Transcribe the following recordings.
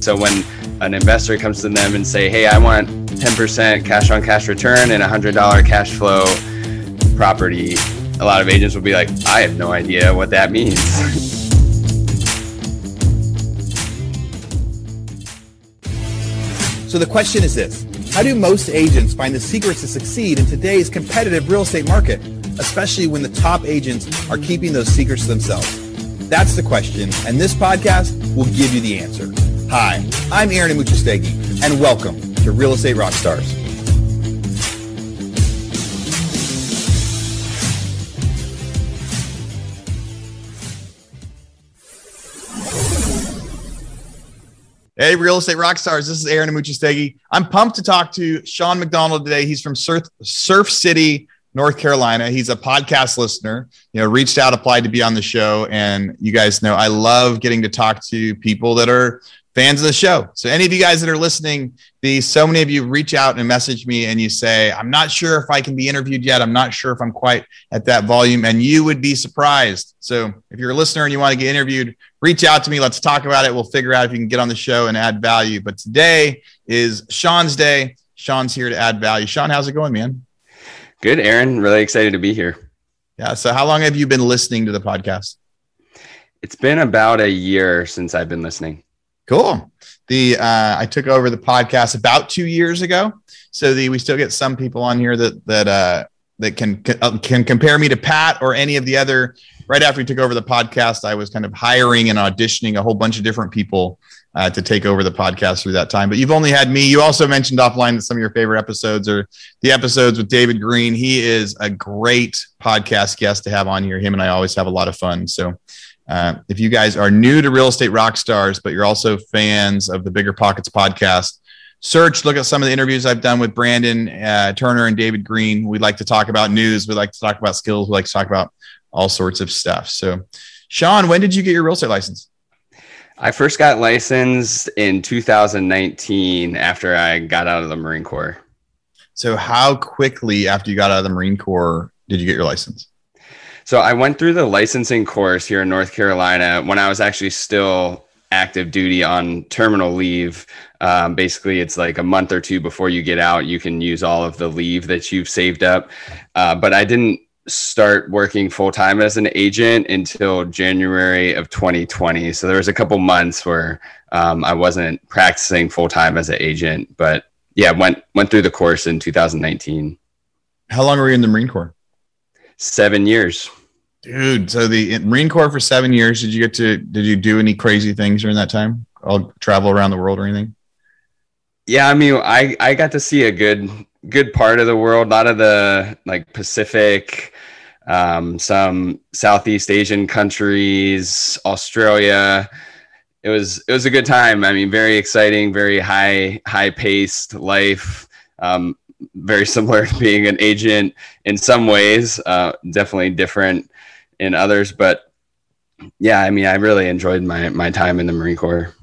So when an investor comes to them and say, "Hey, I want 10% cash on cash return and $100 cash flow property," a lot of agents will be like, "I have no idea what that means." So the question is this How do most agents find the secrets to succeed in today's competitive real estate market, especially when the top agents are keeping those secrets to themselves? That's the question, and this podcast will give you the answer. Hi, I'm Aaron Amuchastegui, and welcome to Real Estate Rockstars. Hey, real estate rock stars. This is Aaron Amuchastegui. I'm pumped to talk to Sean McDonald today. He's from Surf, Surf City, North Carolina. He's a podcast listener, you know, reached out, applied to be on the show. And you guys know I love getting to talk to people that are fans of the show. So any of you guys that are listening, the so many of you reach out and message me and you say, I'm not sure if I can be interviewed yet. I'm not sure if I'm quite at that volume. And you would be surprised. So if you're a listener and you want to get interviewed, reach out to me. Let's talk about it. We'll figure out if you can get on the show and add value. But today is Sean's day. Sean's here to add value. Sean, how's it going, man? Good, Aaron. Really excited to be here. Yeah. So how long have you been listening to the podcast? It's been about a year since I've been listening. Cool. The uh, I took over the podcast about two years ago, so the we still get some people on here that that uh, that can uh, can compare me to Pat or any of the other. Right after we took over the podcast, I was kind of hiring and auditioning a whole bunch of different people uh, to take over the podcast through that time. But you've only had me. You also mentioned offline that some of your favorite episodes are the episodes with David Greene. He is a great podcast guest to have on here. Him and I always have a lot of fun. So uh, if you guys are new to Real Estate Rock Stars, but you're also fans of the Bigger Pockets podcast, search, look at some of the interviews I've done with Brandon uh, Turner and David Greene. We like to talk about news. We like to talk about skills. We like to talk about all sorts of stuff. So, Sean, when did you get your real estate license? I first got licensed in 2019 after I got out of the Marine Corps. So, how quickly after you got out of the Marine Corps did you get your license? So I went through the licensing course here in North Carolina when I was actually still active duty on terminal leave. Um, basically, it's like a month or two before you get out, you can use all of the leave that you've saved up. Uh, but I didn't start working full time as an agent until January of 2020. So there was a couple months where um, I wasn't practicing full time as an agent, but yeah, went went through the course in 2019. How long were you in the Marine Corps? Seven years. Dude, so the Marine Corps for seven years. Did you get to? Did you do any crazy things during that time? I'll travel around the world or anything? Yeah, I mean, I I got to see a good good part of the world. A lot of the like Pacific, um, some Southeast Asian countries, Australia. It was it was a good time. I mean, very exciting, very high high paced life. Um, very similar to being an agent in some ways. Uh, definitely different in others. But yeah, I mean, I really enjoyed my my time in the Marine Corps.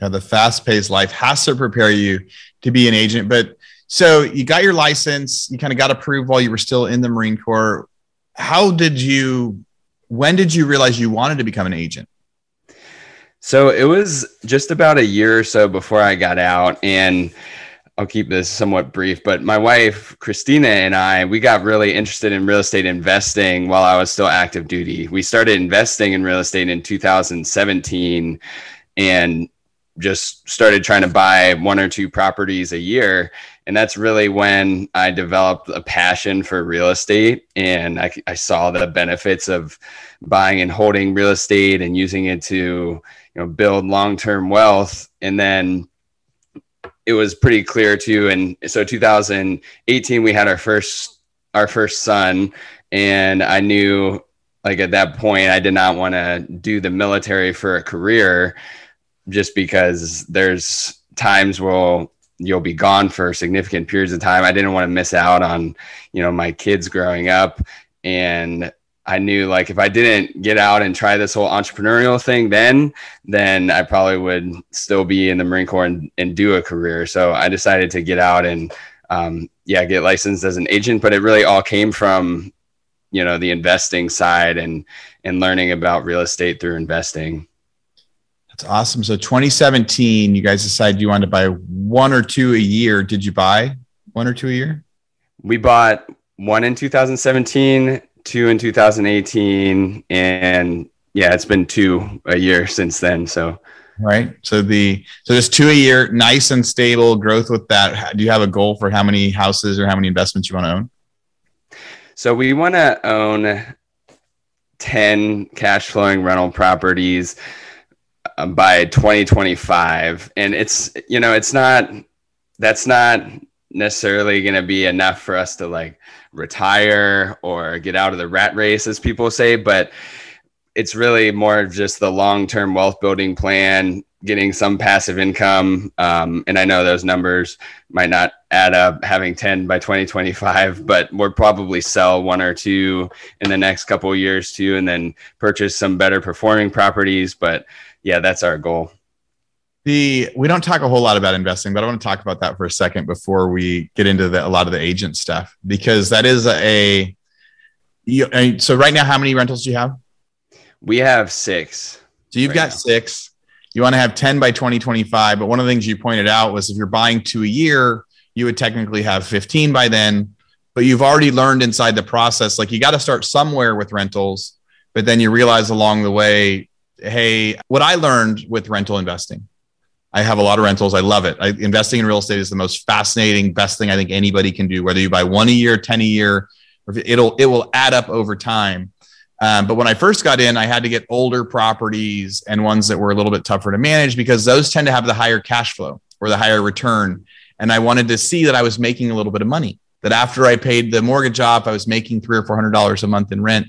Now, the fast paced life has to prepare you to be an agent. But so you got your license, you kind of got approved while you were still in the Marine Corps. How did you? When did you realize you wanted to become an agent? So it was just about a year or so before I got out, and I'll keep this somewhat brief, but my wife, Christina, and I, we got really interested in real estate investing while I was still active duty. We started investing in real estate in 2017 and just started trying to buy one or two properties a year. And that's really when I developed a passion for real estate. And I, I saw the benefits of buying and holding real estate and using it to, you know, build long term wealth. And then it was pretty clear too. And so 2018, we had our first our first son, and I knew like at that point I did not want to do the military for a career, just because there's times where you'll be gone for significant periods of time. I didn't want to miss out on you know my kids growing up and I knew like if I didn't get out and try this whole entrepreneurial thing then, then I probably would still be in the Marine Corps and, and do a career. So I decided to get out and um, yeah, get licensed as an agent. But it really all came from you know the investing side and and learning about real estate through investing. That's awesome. So 2017, you guys decided you wanted to buy one or two a year. Did you buy one or two a year? We bought one in 2017, two in 2018, and yeah, it's been two a year since then. So right. So the so just two a year, nice and stable growth with that. Do you have a goal for how many houses or how many investments you want to own? So we want to own 10 cash flowing rental properties uh, by 2025 and it's you know it's not that's not necessarily going to be enough for us to like retire or get out of the rat race as people say but it's really more of just the long-term wealth building plan getting some passive income. Um, and i know those numbers might not add up having 10 by 2025 but we'll probably sell one or two in the next couple years too and then purchase some better performing properties. But yeah that's our goal the we don't talk a whole lot about investing but i want to talk about that for a second before we get into the, a lot of the agent stuff because that is a you, so right now how many rentals do you have we have six so you've right got now. six you want to have 10 by 2025 but one of the things you pointed out was if you're buying two a year you would technically have 15 by then but you've already learned inside the process like you got to start somewhere with rentals but then you realize along the way hey what i learned with rental investing i have a lot of rentals i love it I, investing in real estate is the most fascinating best thing i think anybody can do whether you buy one a year 10 a year it'll it will add up over time um, but when I first got in, I had to get older properties and ones that were a little bit tougher to manage because those tend to have the higher cash flow or the higher return. And I wanted to see that I was making a little bit of money, that after I paid the mortgage off, I was making three or four hundred dollars a month in rent.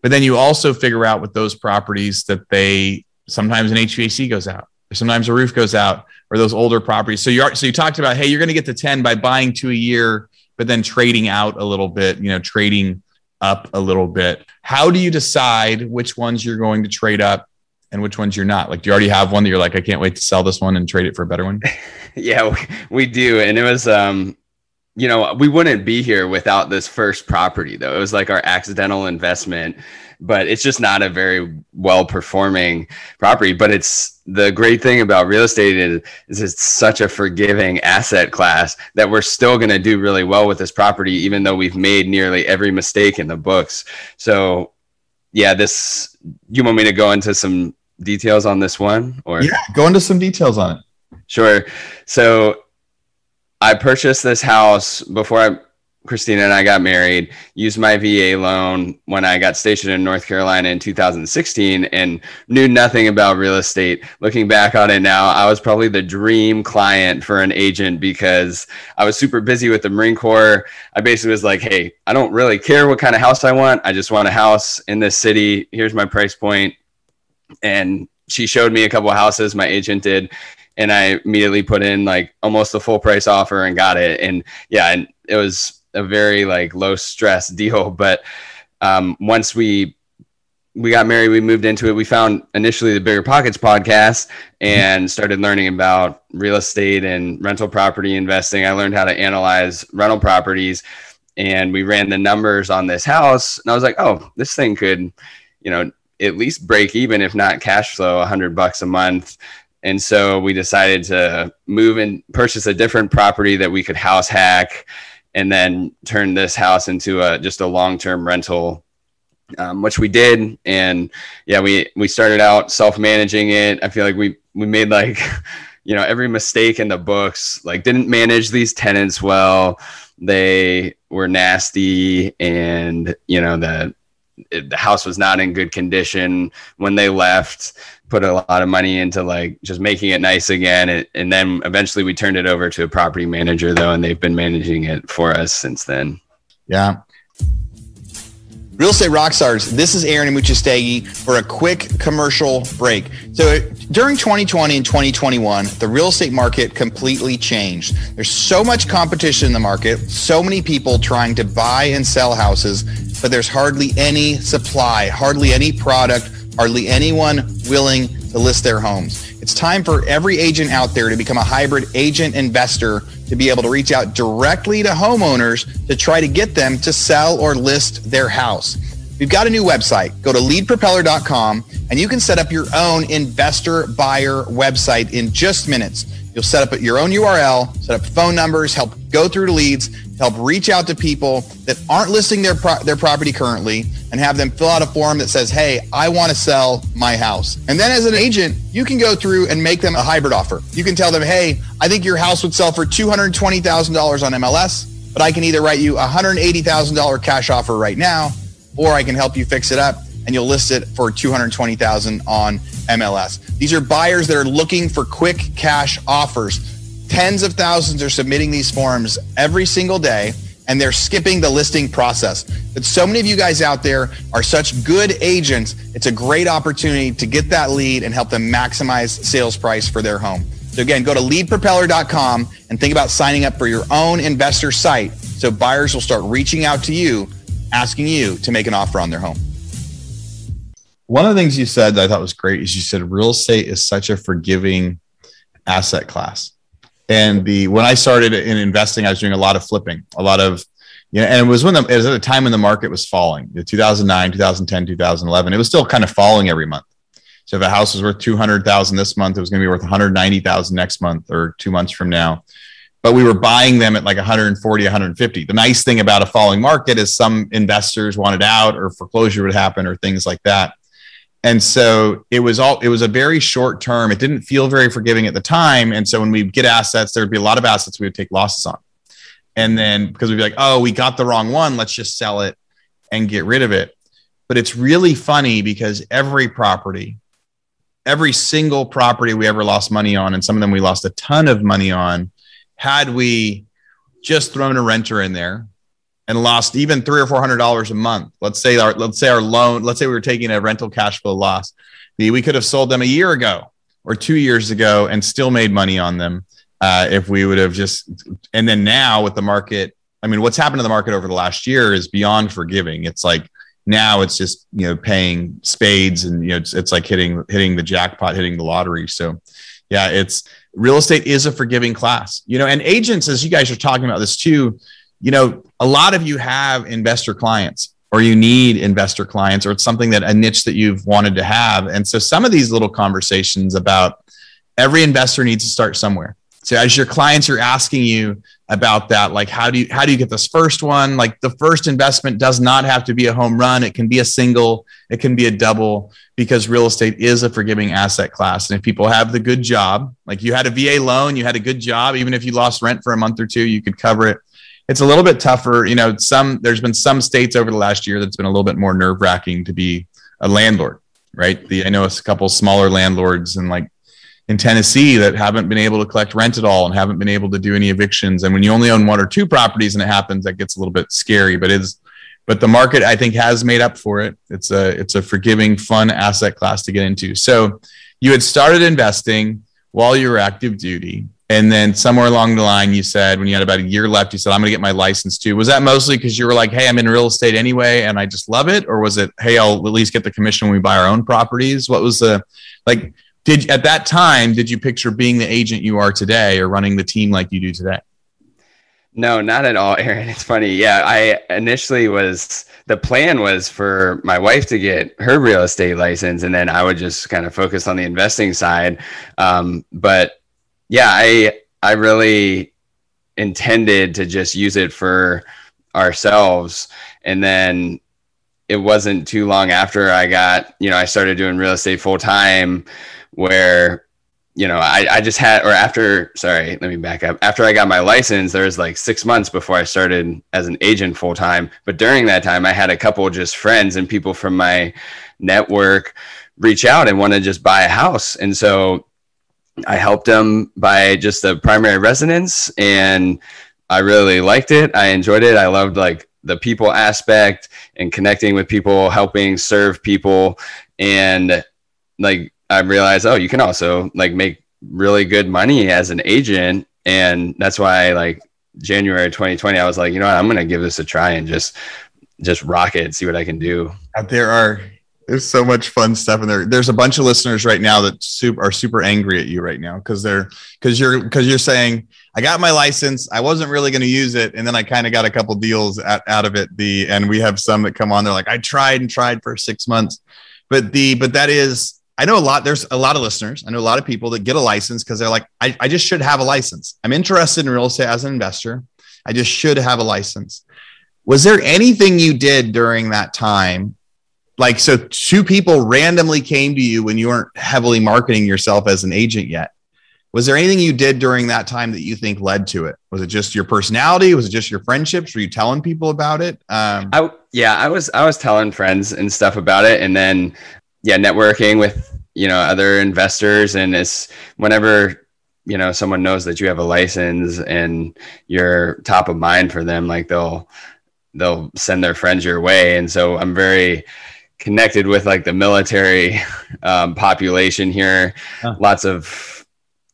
But then you also figure out with those properties that they sometimes an HVAC goes out, or sometimes a roof goes out, or those older properties. So you are so you talked about, hey, you're going to get to 10 by buying two a year, but then trading out a little bit, you know, trading up a little bit. How do you decide which ones you're going to trade up and which ones you're not? Like, do you already have one that you're like, I can't wait to sell this one and trade it for a better one? yeah, we do. And it was, um, you know, we wouldn't be here without this first property, though. It was like our accidental investment but it's just not a very well performing property. But it's the great thing about real estate is, is it's such a forgiving asset class that we're still going to do really well with this property, even though we've made nearly every mistake in the books. So, yeah, this, you want me to go into some details on this one or yeah, go into some details on it. Sure. So I purchased this house before I Christina and I got married, used my VA loan when I got stationed in North Carolina in 2016 and knew nothing about real estate. Looking back on it now, I was probably the dream client for an agent because I was super busy with the Marine Corps. I basically was like, hey, I don't really care what kind of house I want. I just want a house in this city. Here's my price point. And she showed me a couple houses, my agent did and I immediately put in like almost a full price offer and got it. And yeah, and it was a very like low stress deal. But um, once we we got married, we moved into it. We found initially the Bigger Pockets podcast and started learning about real estate and rental property investing. I learned how to analyze rental properties and we ran the numbers on this house. And I was like, oh, this thing could, you know, at least break even, if not cash flow, a hundred bucks a month. And so we decided to move and purchase a different property that we could house hack and then turn this house into a just a long-term rental um, which we did. And yeah we we started out self-managing it. I feel like we we made like you know every mistake in the books like didn't manage these tenants well. They were nasty and you know the the house was not in good condition when they left put a lot of money into like just making it nice again. And, and then eventually we turned it over to a property manager though and they've been managing it for us since then. Yeah Real Estate Rockstars, this is Aaron Amuchastegui for a quick commercial break. So during 2020 and 2021, the real estate market completely changed. There's so much competition in the market, so many people trying to buy and sell houses, but there's hardly any supply, hardly any product hardly anyone willing to list their homes. It's time for every agent out there to become a hybrid agent investor to be able to reach out directly to homeowners to try to get them to sell or list their house. We've got a new website. Go to leadpropeller.com and you can set up your own investor buyer website in just minutes. You'll set up your own URL, set up phone numbers, help go through leads, help reach out to people that aren't listing their pro- their property currently and have them fill out a form that says, "Hey, I want to sell my house." And then as an agent, you can go through and make them a hybrid offer. You can tell them, "Hey, I think your house would sell for $220,000 on MLS, but I can either write you a $180,000 cash offer right now or I can help you fix it up and you'll list it for 220,000 on MLS. These are buyers that are looking for quick cash offers. Tens of thousands are submitting these forms every single day and they're skipping the listing process. But so many of you guys out there are such good agents. It's a great opportunity to get that lead and help them maximize sales price for their home. So again, go to leadpropeller.com and think about signing up for your own investor site so buyers will start reaching out to you asking you to make an offer on their home. One of the things you said that I thought was great is you said real estate is such a forgiving asset class. And the when I started in investing, I was doing a lot of flipping, a lot of you know, and it was when the, it was at a time when the market was falling, 2009, 2010, 2011. It was still kind of falling every month. So if a house was worth 200,000 this month, it was going to be worth 190,000 next month or two months from now but we were buying them at like 140, 150. The nice thing about a falling market is some investors wanted out or foreclosure would happen or things like that. And so it was all, it was a very short term. It didn't feel very forgiving at the time. And so when we get assets, there'd be a lot of assets we would take losses on. And then because we'd be like, oh, we got the wrong one, let's just sell it and get rid of it. But it's really funny because every property, every single property we ever lost money on, and some of them we lost a ton of money on, had we just thrown a renter in there and lost even three or four hundred dollars a month, let's say our let's say our loan, let's say we were taking a rental cash flow loss, we could have sold them a year ago or two years ago and still made money on them uh, if we would have just. And then now with the market, I mean, what's happened to the market over the last year is beyond forgiving. It's like now it's just you know paying spades and you know it's, it's like hitting hitting the jackpot, hitting the lottery. So yeah, it's real estate is a forgiving class, you know, and agents, as you guys are talking about this too, you know, a lot of you have investor clients or you need investor clients or it's something that a niche that you've wanted to have. And so some of these little conversations about every investor needs to start somewhere. So as your clients are asking you about that, like how do you how do you get this first one? Like the first investment does not have to be a home run. It can be a single, it can be a double because real estate is a forgiving asset class. And if people have the good job, like you had a VA loan, you had a good job, even if you lost rent for a month or two, you could cover it. It's a little bit tougher. You know, some there's been some states over the last year that's been a little bit more nerve wracking to be a landlord, right? The I know a couple smaller landlords and like in Tennessee that haven't been able to collect rent at all and haven't been able to do any evictions. And when you only own one or two properties and it happens, that gets a little bit scary. But it's but the market I think has made up for it. It's a it's a forgiving, fun asset class to get into. So you had started investing while you were active duty. And then somewhere along the line, you said when you had about a year left, you said, I'm going to get my license too. Was that mostly because you were like, hey, I'm in real estate anyway, and I just love it? Or was it, hey, I'll at least get the commission when we buy our own properties? What was the, like, did at that time did you picture being the agent you are today or running the team like you do today no not at all aaron it's funny yeah i initially was the plan was for my wife to get her real estate license and then i would just kind of focus on the investing side um, but yeah i i really intended to just use it for ourselves. And then it wasn't too long after i got you know i started doing real estate full time where you know I, I just had or after sorry let me back up. After i got my license there was like six months before i started as an agent full time but during that time i had a couple just friends and people from my network reach out and want to just buy a house. And so i helped them by just the primary residence and i really liked it i enjoyed it i loved like the people aspect and connecting with people helping serve people and like I realized, oh, you can also like make really good money as an agent. And that's why like January 2020, I was like, you know what, I'm to give this a try and just, just rock it, see what I can do. There are There's so much fun stuff in there. There's a bunch of listeners right now that super, are super angry at you right now because they're because you're because you're saying I got my license, I wasn't really going to use it, and then I kind of got a couple deals out, out of it. The and we have some that come on. They're like, I tried and tried for six months, but the but that is I know a lot. There's a lot of listeners. I know a lot of people that get a license because they're like, I, I just should have a license. I'm interested in real estate as an investor. I just should have a license. Was there anything you did during that time like so two people randomly came to you when you weren't heavily marketing yourself as an agent yet. Was there anything you did during that time that you think led to it? Was it just your personality? Was it just your friendships? Were you telling people about it? Um, I, yeah i was i was telling friends and stuff about it. And then yeah networking with you know other investors. And it's whenever you know someone knows that you have a license and you're top of mind for them like they'll they'll send their friends your way. And so i'm very connected with like the military um, population here. Huh. Lots of,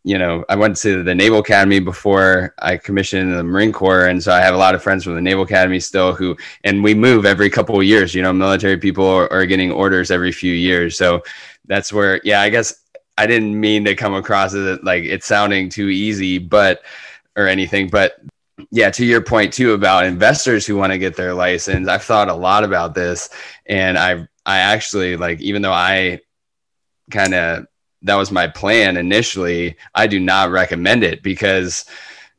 you know, I went to the Naval Academy before I commissioned the Marine Corps, and so I have a lot of friends from the Naval Academy still who, and we move every couple of years. You know, military people are, are getting orders every few years, so that's where, yeah, I guess I didn't mean to come across as like it's sounding too easy, but or anything, but yeah, to your point too about investors who want to get their license, I've thought a lot about this, and I've I actually like, even though I kind of that was my plan initially, I do not recommend it because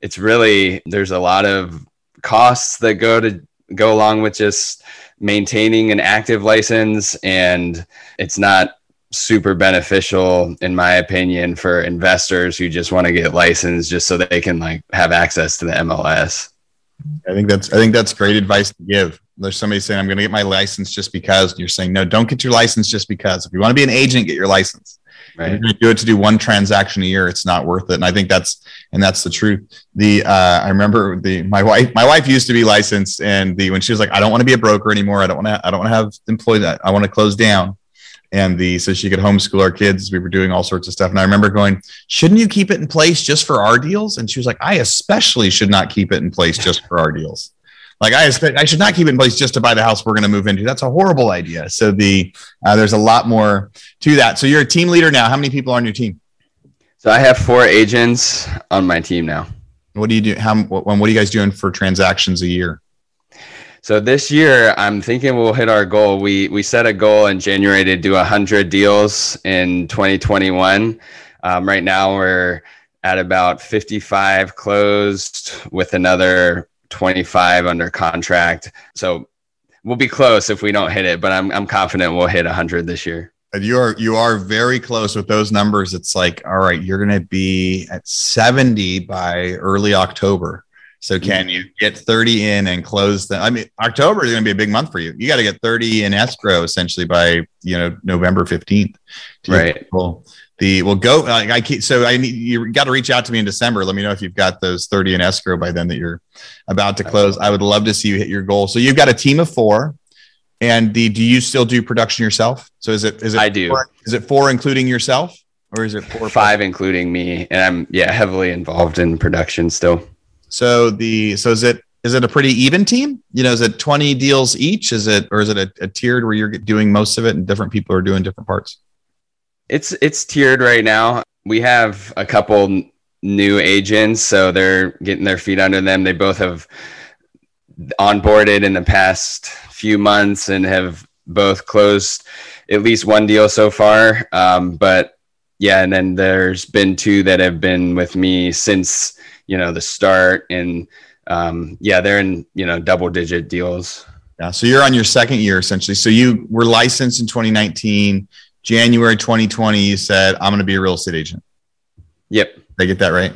it's really there's a lot of costs that go to go along with just maintaining an active license and it's not super beneficial in my opinion for investors who just want to get licensed just so they can like have access to the MLS. I think that's I think that's great advice to give there's somebody saying, I'm going to get my license just because. You're saying, no, don't get your license just because. If you want to be an agent, get your license. Right. If you're going to do it to do one transaction a year, it's not worth it. And I think that's, and that's the truth. The, uh, I remember the, my wife, my wife used to be licensed and the, when she was like, I don't want to be a broker anymore. I don't want to, I don't want to have employees. I want to close down. And the, so she could homeschool our kids. We were doing all sorts of stuff. And I remember going, shouldn't you keep it in place just for our deals? And she was like, I especially should not keep it in place just for our deals like I expect I should not keep it in place just to buy the house we're going to move into. That's a horrible idea. So the uh, there's a lot more to that. So you're a team leader now. How many people are on your team? So I have four agents on my team now. What do you do? How what, what are you guys doing for transactions a year? So this year, I'm thinking we'll hit our goal. We we set a goal in January to do 100 deals in 2021. Um, right now, we're at about 55 closed with another 25 under contract. So we'll be close if we don't hit it, but I'm, I'm confident we'll hit 100 this year. And you are you are very close with those numbers. It's like, all right, you're going to be at 70 by early October. So can mm-hmm. you get 30 in and close them? I mean, October is going to be a big month for you. You got to get 30 in escrow essentially by you know November 15th. Right. Well, the well go I, I keep, so I need you got to reach out to me in December. Let me know if you've got those 30 in escrow by then that you're about to close. I would love to see you hit your goal. So you've got a team of four. And the do you still do production yourself? So is it is it I do. Four, is it four including yourself? Or is it four five including me? And I'm yeah, heavily involved in production still. So the so is it is it a pretty even team? You know, is it 20 deals each? Is it or is it a, a tiered where you're doing most of it and different people are doing different parts? It's it's tiered right now. We have a couple new agents, so they're getting their feet under them. They both have onboarded in the past few months and have both closed at least one deal so far. Um, but yeah, and then there's been two that have been with me since you know the start, and um, yeah, they're in you know double digit deals. Yeah, so you're on your second year essentially. So you were licensed in 2019. January 2020, you said, I'm going to be a real estate agent. Yep. Did I get that right?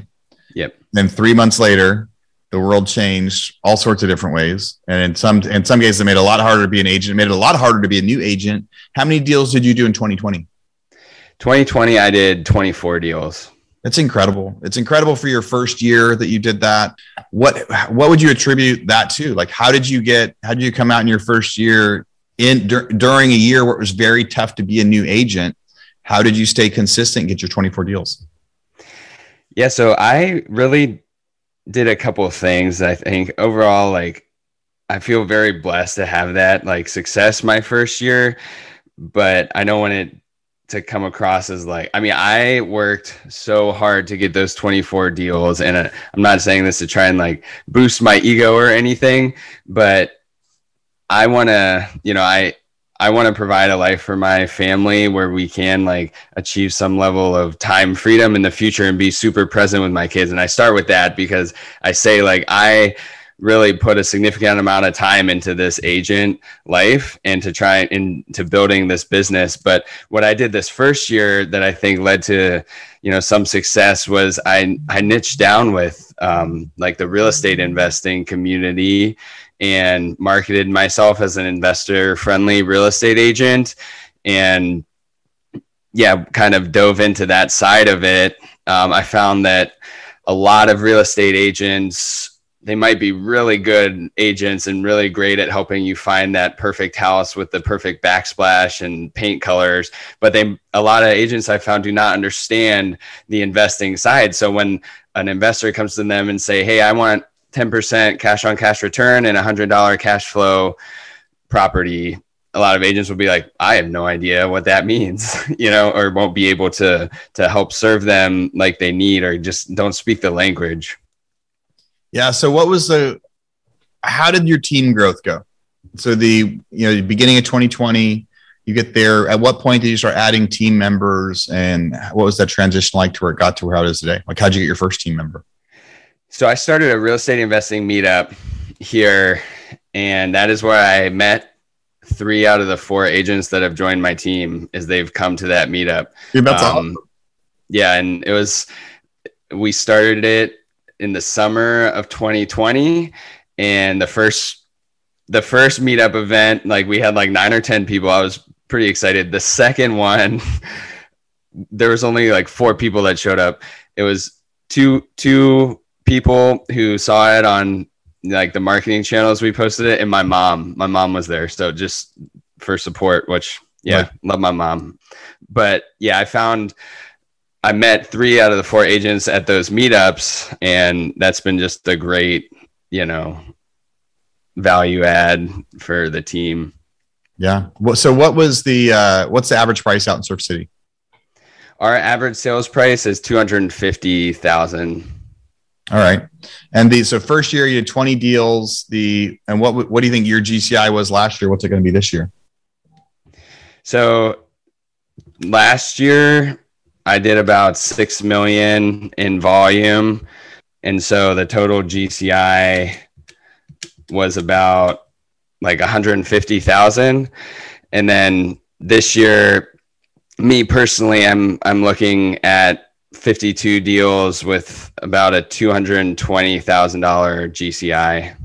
Yep. Then three months later, the world changed all sorts of different ways. And in some, in some cases, it made it a lot harder to be an agent. It made it a lot harder to be a new agent. How many deals did you do in 2020? 2020, I did 24 deals. That's incredible. It's incredible for your first year that you did that. What what would you attribute that to? Like how did you get how did you come out in your first year in dur- during a year where it was very tough to be a new agent how did you stay consistent get your 24 deals yeah so i really did a couple of things i think overall like i feel very blessed to have that like success my first year but I don't want it to come across as like I mean I worked so hard to get those 24 deals and uh, I'm not saying this to try and like boost my ego or anything but I want to you know I I want to provide a life for my family where we can like achieve some level of time freedom in the future and be super present with my kids. And I start with that because I say like I really put a significant amount of time into this agent life and to try into building this business. But what I did this first year that I think led to, you know, some success was I I niched down with um, like the real estate investing community and marketed myself as an investor friendly real estate agent and yeah, kind of dove into that side of it. Um, I found that a lot of real estate agents they might be really good agents and really great at helping you find that perfect house with the perfect backsplash and paint colors but they a lot of agents i found do not understand the investing side. So when an investor comes to them and say hey i want 10% cash on cash return and a $100 cash flow property a lot of agents will be like i have no idea what that means you know or won't be able to to help serve them like they need or just don't speak the language yeah. So what was the how did your team growth go? So the you know beginning of 2020, you get there. At what point did you start adding team members, and what was that transition like to where it got to where it is today? Like, how'd you get your first team member? So I started a real estate investing meetup here, and that is where I met three out of the four agents that have joined my team. Is they've come to that meetup. Dude, that's um, awesome. Yeah, and it was we started it in the summer of 2020 and the first the first meetup event like we had like 9 or 10 people. I was pretty excited. The second one there was only like four people that showed up. It was two two people who saw it on like the marketing channels we posted it and my mom. My mom was there so just for support which yeah right. love my mom. But yeah i found I met three out of the four agents at those meetups, and that's been just a great, you know, value add for the team. Yeah. So, what was the uh, what's the average price out in Surf City? Our average sales price is two hundred and fifty thousand. All right, and the so first year you had twenty deals. The and what what do you think your GCI was last year? What's it going to be this year? So last year I did about six million in volume, and so the total GCI was about like 150,000. And then this year, me personally, I'm I'm looking at 52 deals with about a $220,000 GCI.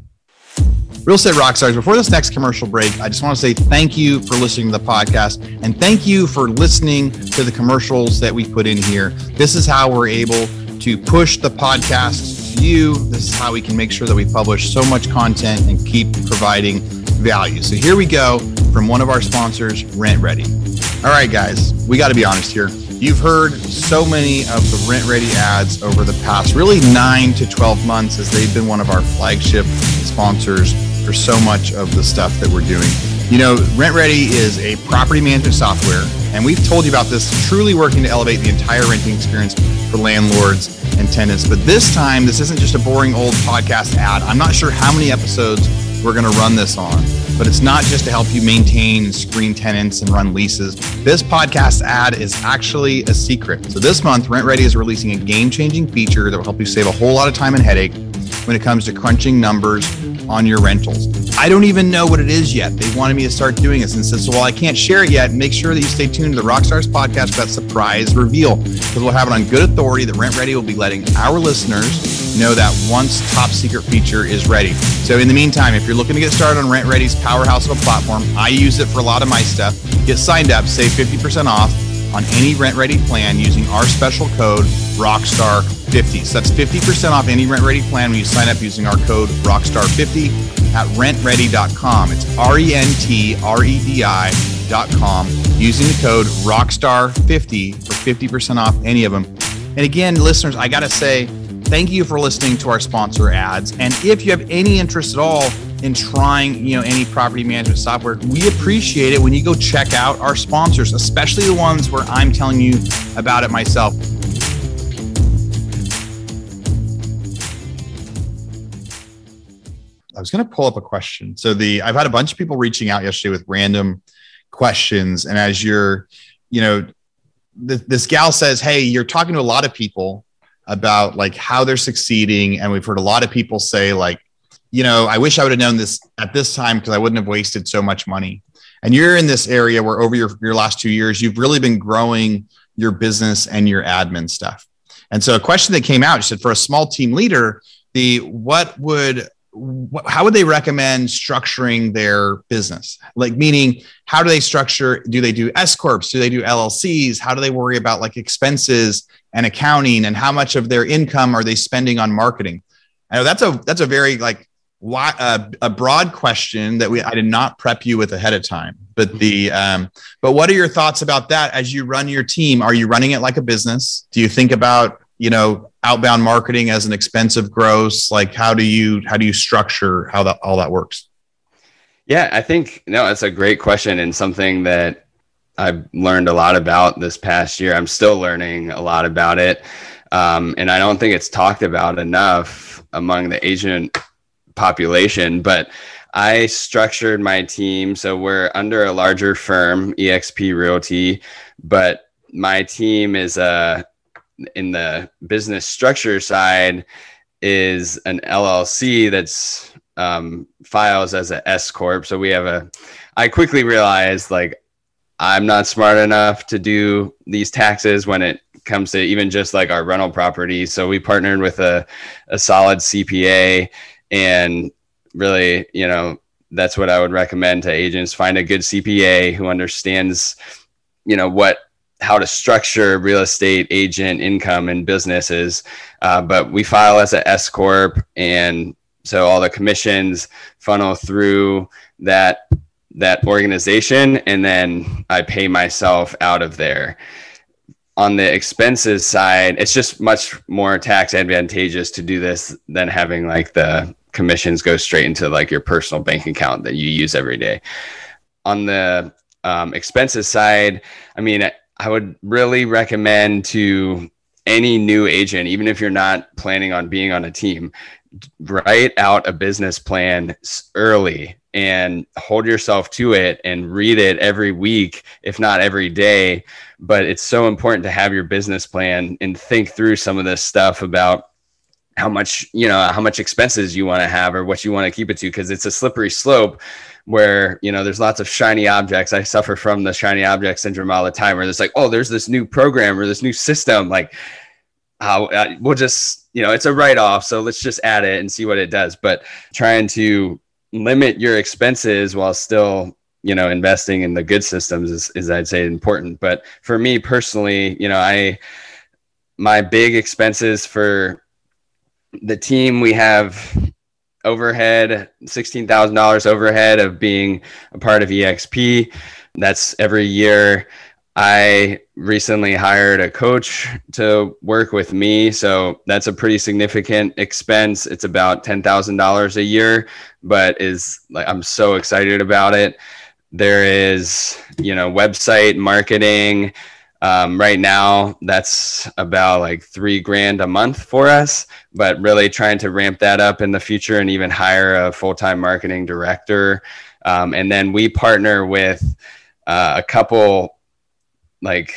Real Estate Rockstars, before this next commercial break, I just want to say thank you for listening to the podcast and thank you for listening to the commercials that we put in here. This is how we're able to push the podcast to you. This is how we can make sure that we publish so much content and keep providing value. So here we go from one of our sponsors, RentRedi. All right, guys, we got to be honest here. You've heard so many of the RentRedi ads over the past really nine to 12 months as they've been one of our flagship sponsors for so much of the stuff that we're doing. You know, RentRedi is a property management software, and we've told you about this, truly working to elevate the entire renting experience for landlords and tenants. But this time, this isn't just a boring old podcast ad. I'm not sure how many episodes we're going to run this on, but it's not just to help you maintain screen tenants and run leases. This podcast ad is actually a secret. So this month, RentRedi is releasing a game changing feature that will help you save a whole lot of time and headache when it comes to crunching numbers on your rentals. I don't even know what it is yet. They wanted me to start doing this and said, so while I can't share it yet, make sure that you stay tuned to the Rockstars podcast for that surprise reveal because we'll have it on good authority that RentRedi will be letting our listeners know that once top secret feature is ready. So in the meantime, if you're looking to get started on RentRedi's powerhouse of a platform, I use it for a lot of my stuff. Get signed up, save 50% off on any RentRedi plan using our special code Rockstar50. So that's 50% off any RentRedi plan when you sign up using our code Rockstar50 at rentredi.com. It's R E N T R E D I.com using the code Rockstar50 for 50% off any of them. And again, listeners, I got to say, thank you for listening to our sponsor ads. And if you have any interest at all in trying, you know, any property management software, we appreciate it when you go check out our sponsors, especially the ones where I'm telling you about it myself. I was going to pull up a question. So the I've had a bunch of people reaching out yesterday with random questions, and as you're, you know, th- this gal says, "Hey, you're talking to a lot of people about like how they're succeeding, and we've heard a lot of people say like, you know, I wish I would have known this at this time because I wouldn't have wasted so much money." And you're in this area where over your your last two years, you've really been growing your business and your admin stuff. And so a question that came out she said for a small team leader, the what would how would they recommend structuring their business? Like, meaning, how do they structure? Do they do S corps? Do they do LLCs? How do they worry about like expenses and accounting? And how much of their income are they spending on marketing? I know that's a that's a very like uh, a broad question that we I did not prep you with ahead of time. But the um, but what are your thoughts about that as you run your team? Are you running it like a business? Do you think about you know outbound marketing as an expensive gross? Like how do you how do you structure how that all that works? Yeah i think no it's a great question and something that i've learned a lot about this past year. I'm still learning a lot about it um, and i don't think it's talked about enough among the agent population but i structured my team. So we're under a larger firm exp realty but my team is a in the business structure side is an LLC that's um, files as a S corp. So we have a. I quickly realized like I'm not smart enough to do these taxes when it comes to even just like our rental property. So we partnered with a a solid CPA and really, you know, that's what I would recommend to agents. Find a good CPA who understands, you know, what how to structure real estate agent income and businesses. Uh, but we file as an S corp, and so all the commissions funnel through that that organization, and then I pay myself out of there. On the expenses side, it's just much more tax advantageous to do this than having like the commissions go straight into like your personal bank account that you use every day. On the um, expenses side, I mean, I would really recommend to any new agent, even if you're not planning on being on a team, write out a business plan early and hold yourself to it and read it every week, if not every day. But it's so important to have your business plan and think through some of this stuff about how much, you know, how much expenses you want to have or what you want to keep it to, because it's a slippery slope where you know there's lots of shiny objects. I suffer from the shiny object syndrome all the time where there's like oh there's this new program or this new system. Like uh, we'll just you know it's a write-off so let's just add it and see what it does. But trying to limit your expenses while still you know investing in the good systems is, is i'd say important. But for me personally you know i my big expenses for the team we have overhead, $16,000 overhead of being a part of EXP. That's every year. I recently hired a coach to work with me. So that's a pretty significant expense. It's about $10,000 a year, but is like, I'm so excited about it. There is, you know, website marketing, um, right now, that's about like three grand a month for us, but really trying to ramp that up in the future and even hire a full time marketing director. Um, and then we partner with uh, a couple like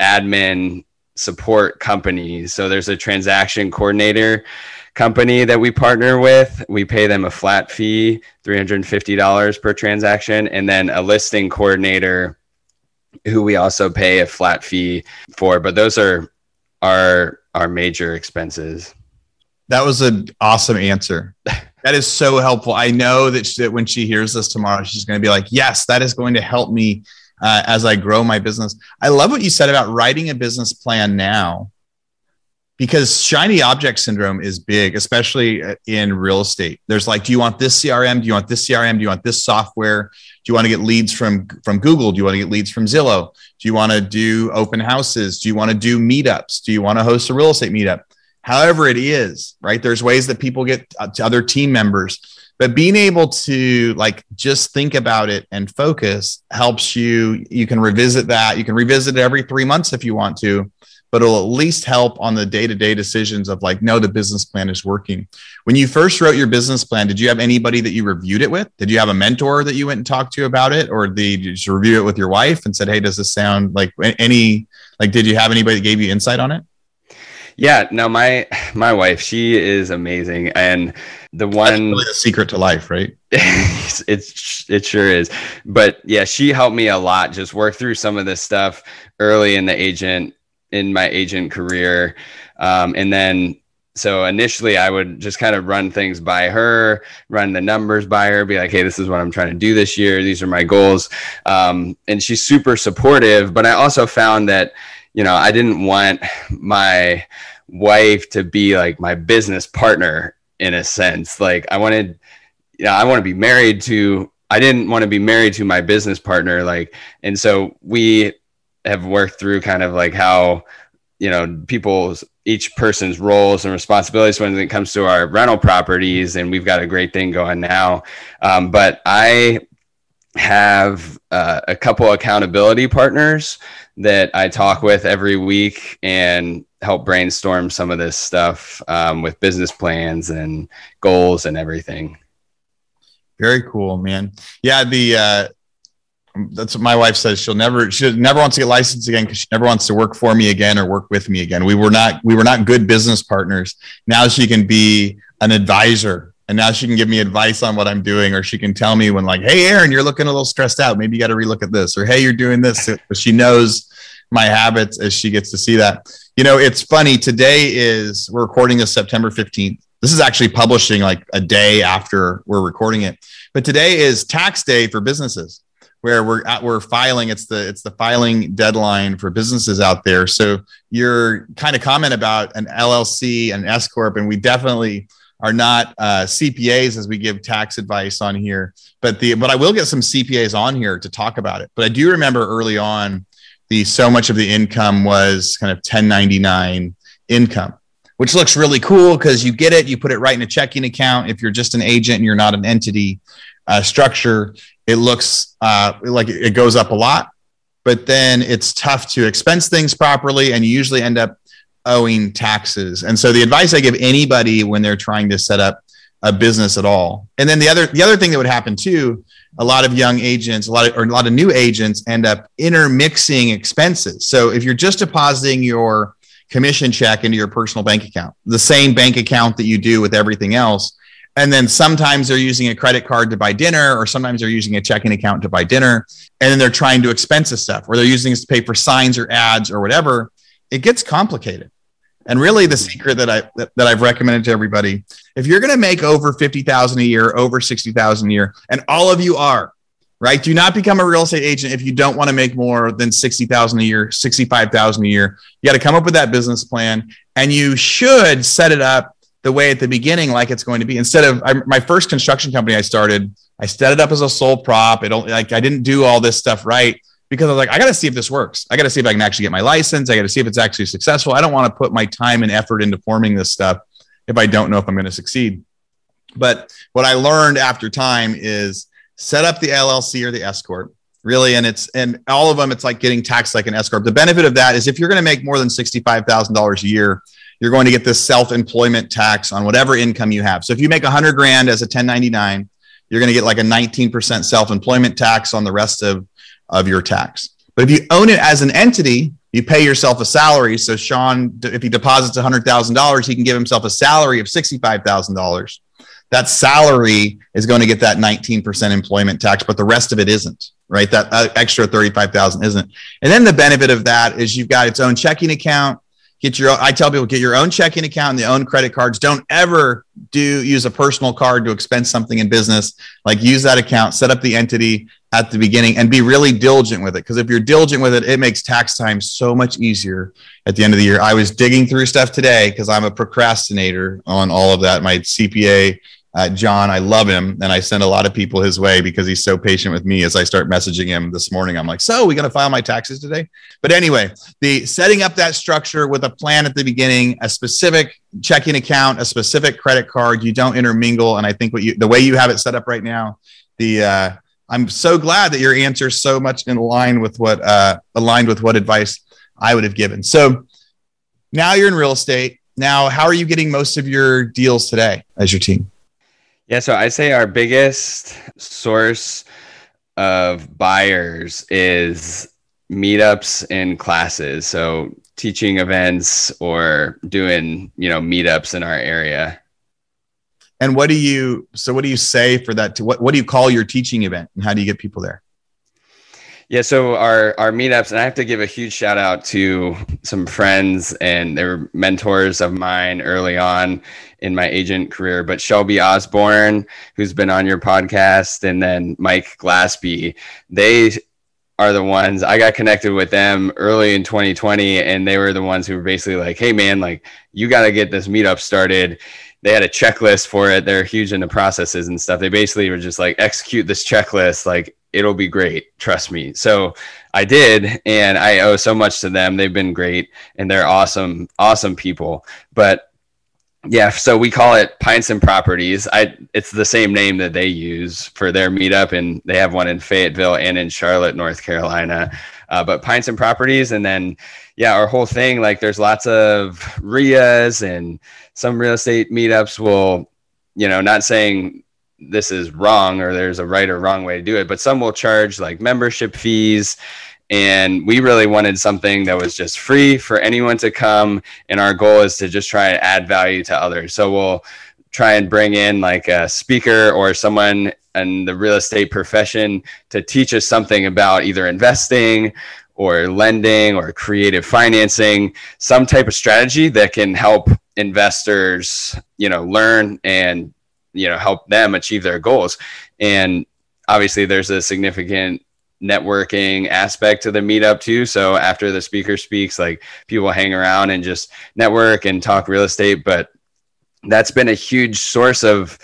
admin support companies. So there's a transaction coordinator company that we partner with. We pay them a flat fee, $350 per transaction, and then a listing coordinator who we also pay a flat fee for. But those are our our major expenses. That was an awesome answer. That is so helpful. I know that, she, that when she hears this tomorrow, she's going to be like, "Yes, that is going to help me uh, as I grow my business." I love what you said about writing a business plan now because shiny object syndrome is big, especially uh, in real estate. There's like, do you want this CRM? Do you want this CRM? Do you want this software? Do you want to get leads from from Google? Do you want to get leads from Zillow? Do you want to do open houses? Do you want to do meetups? Do you want to host a real estate meetup? however it is, right? There's ways that people get uh, to other team members, but being able to like just think about it and focus helps you. You can revisit that. You can revisit it every three months if you want to, but it'll at least help on the day to day decisions of like, no, the business plan is working. When you first wrote your business plan, did you have anybody that you reviewed it with? Did you have a mentor that you went and talked to about it? Or did you just review it with your wife and said, hey, does this sound like any, like, did you have anybody that gave you insight on it? Yeah, no, my my wife, she is amazing, and the one really the secret to life, right? it's it sure is. But yeah, she helped me a lot. Just work through some of this stuff early in the agent in my agent career, um, and then so initially I would just kind of run things by her, run the numbers by her, be like, hey, this is what I'm trying to do this year. These are my goals. Um, and she's super supportive. But I also found that, you know, I didn't want my wife to be like my business partner in a sense. Like I wanted, you know, I want to be married to, I didn't want to be married to my business partner. Like, and so we have worked through kind of like how, you know, people's, each person's roles and responsibilities when it comes to our rental properties. And we've got a great thing going now. Um, but I have uh, a couple accountability partners that I talk with every week and help brainstorm some of this stuff um, with business plans and goals and everything. Very cool, man. Yeah, the uh, that's what my wife says. She'll never she never wants to get licensed again because she never wants to work for me again or work with me again. We were not we were not good business partners. Now she can be an advisor and now she can give me advice on what I'm doing, or she can tell me when like, hey, Aaron, you're looking a little stressed out. Maybe you got to relook at this, or hey, you're doing this. She knows my habits as she gets to see that. You know, it's funny. Today is we're recording this September 15th. This is actually publishing like a day after we're recording it. But today is tax day for businesses where we're at, we're filing. It's the it's the filing deadline for businesses out there. So your kind of comment about an LLC and S corp, and we definitely are not uh, CPAs as we give tax advice on here, but the but I will get some CPAs on here to talk about it. But I do remember early on, the so much of the income was kind of 1099 income, which looks really cool because you get it, you put it right in a checking account. If you're just an agent and you're not an entity uh, structure, it looks uh, like it goes up a lot. But then it's tough to expense things properly, and you usually end up owing taxes. And so the advice I give anybody when they're trying to set up a business at all. And then the other the other thing that would happen too, a lot of young agents, a lot of or a lot of new agents end up intermixing expenses. So if you're just depositing your commission check into your personal bank account, the same bank account that you do with everything else, and then sometimes they're using a credit card to buy dinner, or sometimes they're using a checking account to buy dinner, and then they're trying to expense this stuff, or they're using this to pay for signs or ads or whatever it gets complicated. And really, the secret that I that, that I've recommended to everybody, if you're going to make over fifty thousand a year, over sixty thousand a year, and all of you are, right? Do not become a real estate agent if you don't want to make more than sixty thousand a year, sixty-five thousand a year. You got to come up with that business plan, and you should set it up the way at the beginning, like it's going to be. Instead of I, my first construction company, I started, I set it up as a sole prop. It only like I didn't do all this stuff right because I was like, I got to see if this works. I got to see if I can actually get my license. I got to see if it's actually successful. I don't want to put my time and effort into forming this stuff if I don't know if I'm going to succeed. But what I learned after time is set up the LLC or the S corp. Really, and it's and all of them, it's like getting taxed like an S corp. The benefit of that is if you're going to make more than sixty-five thousand dollars a year, you're going to get this self-employment tax on whatever income you have. So if you make a hundred grand as a 1099, you're going to get like a 19% self-employment tax on the rest of of your tax. But if you own it as an entity, you pay yourself a salary. So Sean, if he deposits $100,000, he can give himself a salary of $65,000. That salary is going to get that 19% employment tax, but the rest of it isn't, right? That uh, extra 35,000 isn't. And then the benefit of that is you've got its own checking account. Get your, I tell people, get your own checking account and the own credit cards. Don't ever do use a personal card to expense something in business. Like use that account, set up the entity, at the beginning and be really diligent with it. Because if you're diligent with it, it makes tax time so much easier at the end of the year. I was digging through stuff today because I'm a procrastinator on all of that. My CPA uh, John. I love him, and I send a lot of people his way because he's so patient with me. As I start messaging him this morning, I'm like, "So, we going to file my taxes today?" But anyway, the setting up that structure with a plan at the beginning, a specific checking account, a specific credit card. You don't intermingle, and I think what you the way you have it set up right now, the uh, I'm so glad that your answer is so much in line with what uh, aligned with what advice I would have given. So now you're in real estate. Now, how are you getting most of your deals today as your team? Yeah, so I'd say our biggest source of buyers is meetups and classes. So teaching events or doing, you know, meetups in our area. And what do you so what do you say for that to what what do you call your teaching event and how do you get people there? Yeah, so our our meetups, and I have to give a huge shout out to some friends and they were mentors of mine early on in my agent career. But Shelby Osborne, who's been on your podcast, and then Mike Glassby, they are the ones I got connected with them early in 2020, and they were the ones who were basically like, "Hey, man, like you got to get this meetup started." they had a checklist for it. They're huge into processes and stuff. They basically were just like, execute this checklist. Like, it'll be great. Trust me. So I did. And I owe so much to them. They've been great and they're awesome, awesome people. But yeah, so we call it Pints and Properties. I it's the same name that they use for their meetup, and they have one in Fayetteville and in Charlotte, North Carolina. Uh, but Pints and Properties, and then yeah, our whole thing like there's lots of REIAs and some real estate meetups will, you know, not saying this is wrong or there's a right or wrong way to do it, but some will charge like membership fees. And we really wanted something that was just free for anyone to come. And our goal is to just try and add value to others. So we'll try and bring in like a speaker or someone in the real estate profession to teach us something about either investing or lending or creative financing, some type of strategy that can help investors, you know, learn and, you know, help them achieve their goals. And obviously there's a significant networking aspect to the meetup too. So after the speaker speaks, like people hang around and just network and talk real estate. But that's been a huge source of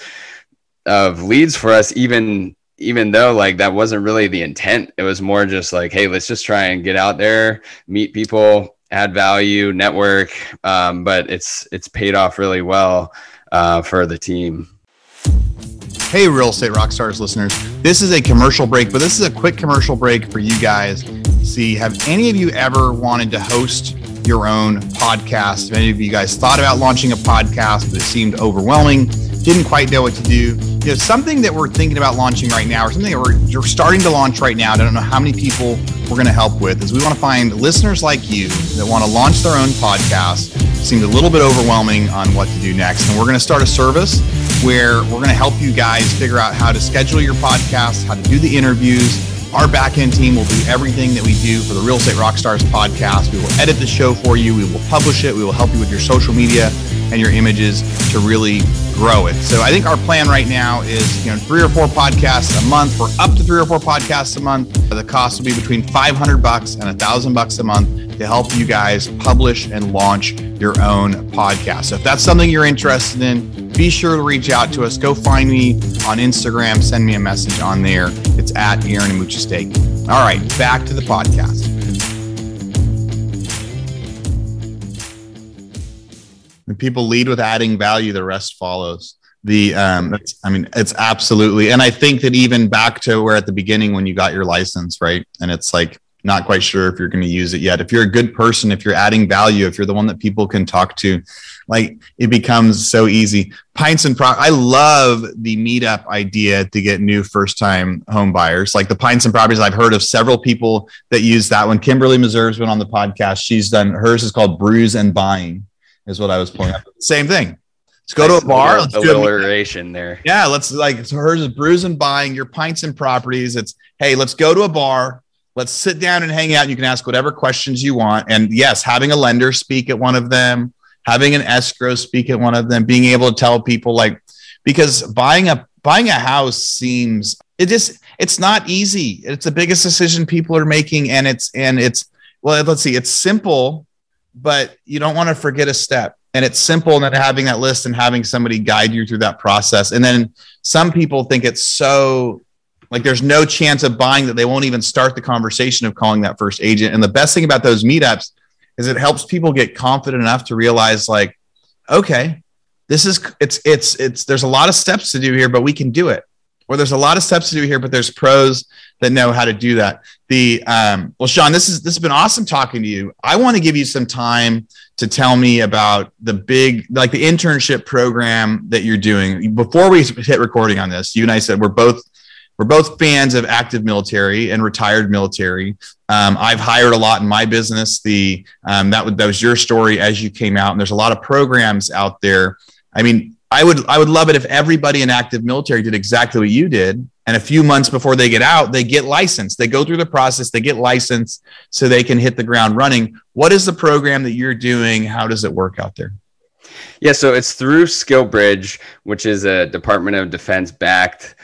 of leads for us, even even though like that wasn't really the intent it was more just like hey let's just try and get out there meet people add value network um, but it's it's paid off really well uh, for the team hey real estate rockstars listeners this is a commercial break but this is a quick commercial break for you guys see have any of you ever wanted to host your own podcast if any of you guys thought about launching a podcast but it seemed overwhelming didn't quite know what to do. You know, something that we're thinking about launching right now, or something that we're, we're starting to launch right now. I don't know how many people we're going to help with. Is we want to find listeners like you that want to launch their own podcast. Seemed a little bit overwhelming on what to do next, and we're going to start a service where we're going to help you guys figure out how to schedule your podcast, how to do the interviews. Our backend team will do everything that we do for the Real Estate Rockstars podcast. We will edit the show for you. We will publish it. We will help you with your social media and your images to really grow it. So I think our plan right now is, you know, three or four podcasts a month. We're up to three or four podcasts a month. The cost will be between 500 bucks and a thousand bucks a month to help you guys publish and launch your own podcast. So if that's something you're interested in, be sure to reach out to us. Go find me on Instagram. Send me a message on there. It's at Aaron Amuchastegui. All right, back to the podcast. When people lead with adding value, the rest follows. The um, I mean, it's absolutely, and I think that even back to where at the beginning when you got your license, right, and it's like not quite sure if you're going to use it yet. If you're a good person, if you're adding value, if you're the one that people can talk to, like it becomes so easy. Pints and Pro, I love the meetup idea to get new first time home buyers. Like the Pints and Properties, I've heard of several people that use that one. Kimberly Meserve's been on the podcast. She's done hers is called Brews and Buying is what I was pulling up. Same thing. Let's go nice to a bar. Let's do alliteration there. Yeah, let's like so hers is brews and buying your pints and properties. It's hey, let's go to a bar. Let's sit down and hang out. You can ask whatever questions you want. And yes, having a lender speak at one of them, having an escrow speak at one of them, being able to tell people like because buying a buying a house seems it just it's not easy. It's the biggest decision people are making, and it's and it's well, let's see, it's simple but you don't want to forget a step. and it's simple and then having that list and having somebody guide you through that process and then some people think it's so like there's no chance of buying that. They won't even start the conversation of calling that first agent. And the best thing about those meetups is it helps people get confident enough to realize like okay this is it's it's it's there's a lot of steps to do here but we can do it. Or there's a lot of steps to do here but there's pros that know how to do that. The um well sean this is this has been awesome talking to you. I want to give you some time to tell me about the big like the internship program that you're doing. Before we hit recording on this you and i said we're both we're both fans of active military and retired military. Um, I've hired a lot in my business. The um, that, that was your story as you came out, and there's a lot of programs out there. I mean, I would I would love it if everybody in active military did exactly what you did, and a few months before they get out, they get licensed. They go through the process, they get licensed, so they can hit the ground running. What is the program that you're doing? How does it work out there? Yeah, so it's through SkillBridge, which is a Department of Defense backed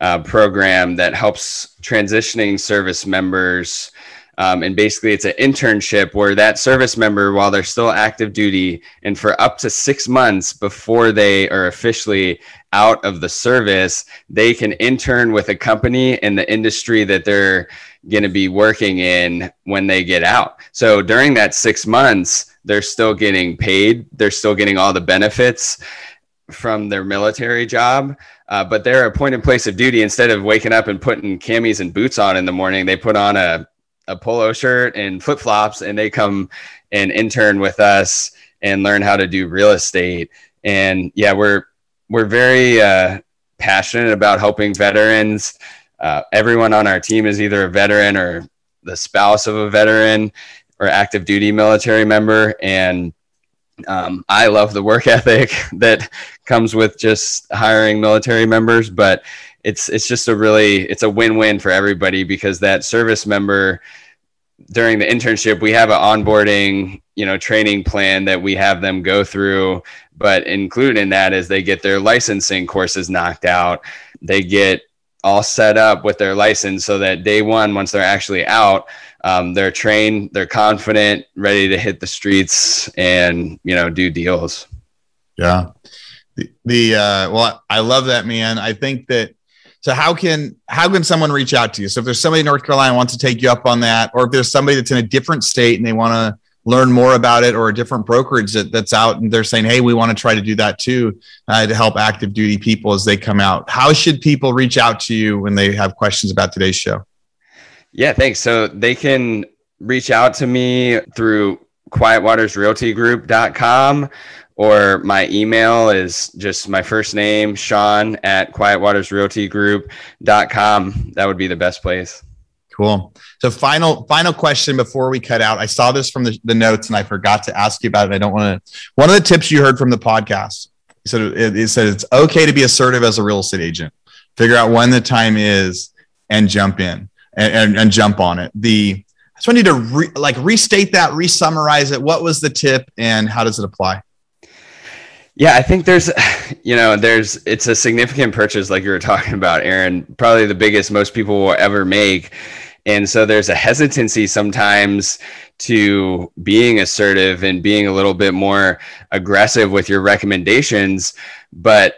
uh, program that helps transitioning service members. Um, and basically, it's an internship where that service member, while they're still active duty, and for up to six months before they are officially out of the service, they can intern with a company in the industry that they're going to be working in when they get out. So during that six months, they're still getting paid, they're still getting all the benefits from their military job uh, but they're a point in place of duty. Instead of waking up and putting camis and boots on in the morning, they put on a, a polo shirt and flip flops and they come and intern with us and learn how to do real estate. And yeah, we're, we're very uh, passionate about helping veterans. Uh, everyone on our team is either a veteran or the spouse of a veteran or active duty military member. And um, I love the work ethic that comes with just hiring military members, but it's it's just a really it's a win-win for everybody because that service member during the internship we have an onboarding you know training plan that we have them go through but included in that is they get their licensing courses knocked out. They get all set up with their license so that day one once they're actually out um, they're trained, they're confident, ready to hit the streets and you know do deals. Yeah, the, the uh, well, I love that man. I think that. So how can how can someone reach out to you? So if there's somebody in North Carolina wants to take you up on that, or if there's somebody that's in a different state and they want to learn more about it, or a different brokerage that, that's out and they're saying, "Hey, we want to try to do that too uh, to help active duty people as they come out." How should people reach out to you when they have questions about today's show? Yeah, thanks. So they can reach out to me through quietwatersrealtygroup.com or my email is just my first name, Sean at quietwatersrealtygroup.com. That would be the best place. Cool. So final final question before we cut out. I saw this from the, the notes and I forgot to ask you about it. I don't want to. One of the tips you heard from the podcast, said it, it said it's okay to be assertive as a real estate agent. Figure out when the time is and jump in and, and, and jump on it. The I just want you to re, like restate that, re-summarize it. What was the tip, and how does it apply? Yeah, I think there's, you know, there's it's a significant purchase, like you were talking about, Aaron. Probably the biggest most people will ever make, and so there's a hesitancy sometimes to being assertive and being a little bit more aggressive with your recommendations. But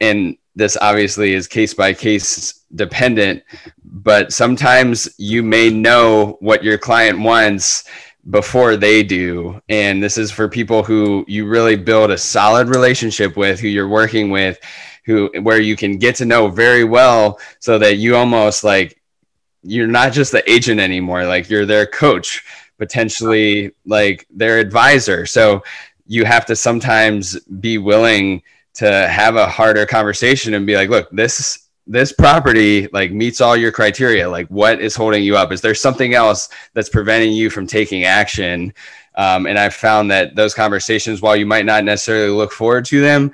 and this obviously is case by case dependent, but sometimes you may know what your client wants before they do. And this is for people who you really build a solid relationship with, who you're working with, who where you can get to know very well so that you almost like you're not just the agent anymore, like you're their coach, potentially like their advisor. So you have to sometimes be willing to have a harder conversation and be like, look, this this property like meets all your criteria. Like what is holding you up? Is there something else that's preventing you from taking action? Um, and i've found that those conversations while you might not necessarily look forward to them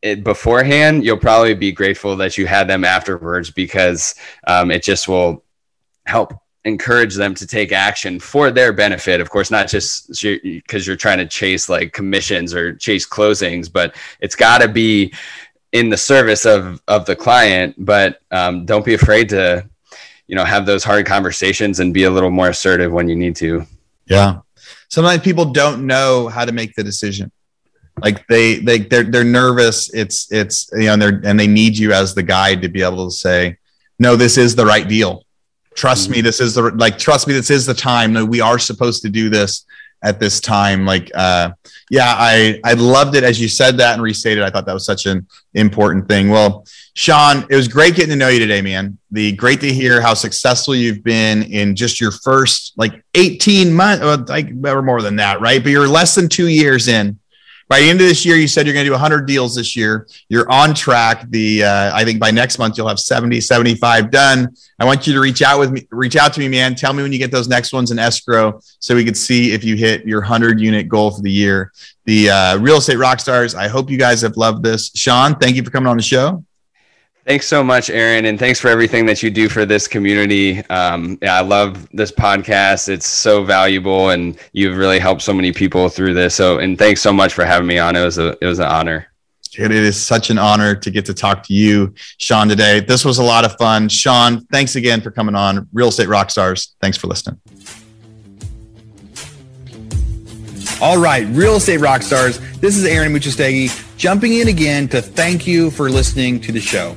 it, beforehand you'll probably be grateful that you had them afterwards because um, it just will help encourage them to take action for their benefit. Of course not just because you're trying to chase like commissions or chase closings but it's got to be in the service of of the client. But um, don't be afraid to you know have those hard conversations and be a little more assertive when you need to. Yeah. Sometimes people don't know how to make the decision. Like they they they're they're nervous. It's it's you know and they're and they need you as the guide to be able to say, no, this is the right deal. Trust mm-hmm. me, this is the like trust me, this is the time. No, we are supposed to do this at this time. Like, uh, yeah, I I loved it as you said that and restated. I thought that was such an important thing. Well, Sean, it was great getting to know you today, man. The great to hear how successful you've been in just your first like 18 months, like or more than that, right? But you're less than two years in by the end of this year, you said you're going to do 100 deals this year. You're on track. The uh, I think by next month you'll have 70, 75 done. I want you to reach out with me, reach out to me, man. Tell me when you get those next ones in escrow, so we could see if you hit your 100 unit goal for the year. The uh, real estate rock stars. I hope you guys have loved this. Sean, thank you for coming on the show. Thanks so much, Aaron, and thanks for everything that you do for this community. Um, yeah, I love this podcast. It's so valuable, and you've really helped so many people through this. So, and thanks so much for having me on. It was a it was an honor. It is such an honor to get to talk to you, Sean, today. This was a lot of fun. Sean, thanks again for coming on. Real Estate Rockstars. Thanks for listening. All right, Real Estate Rockstars. This is Aaron Amuchastegui jumping in again to thank you for listening to the show.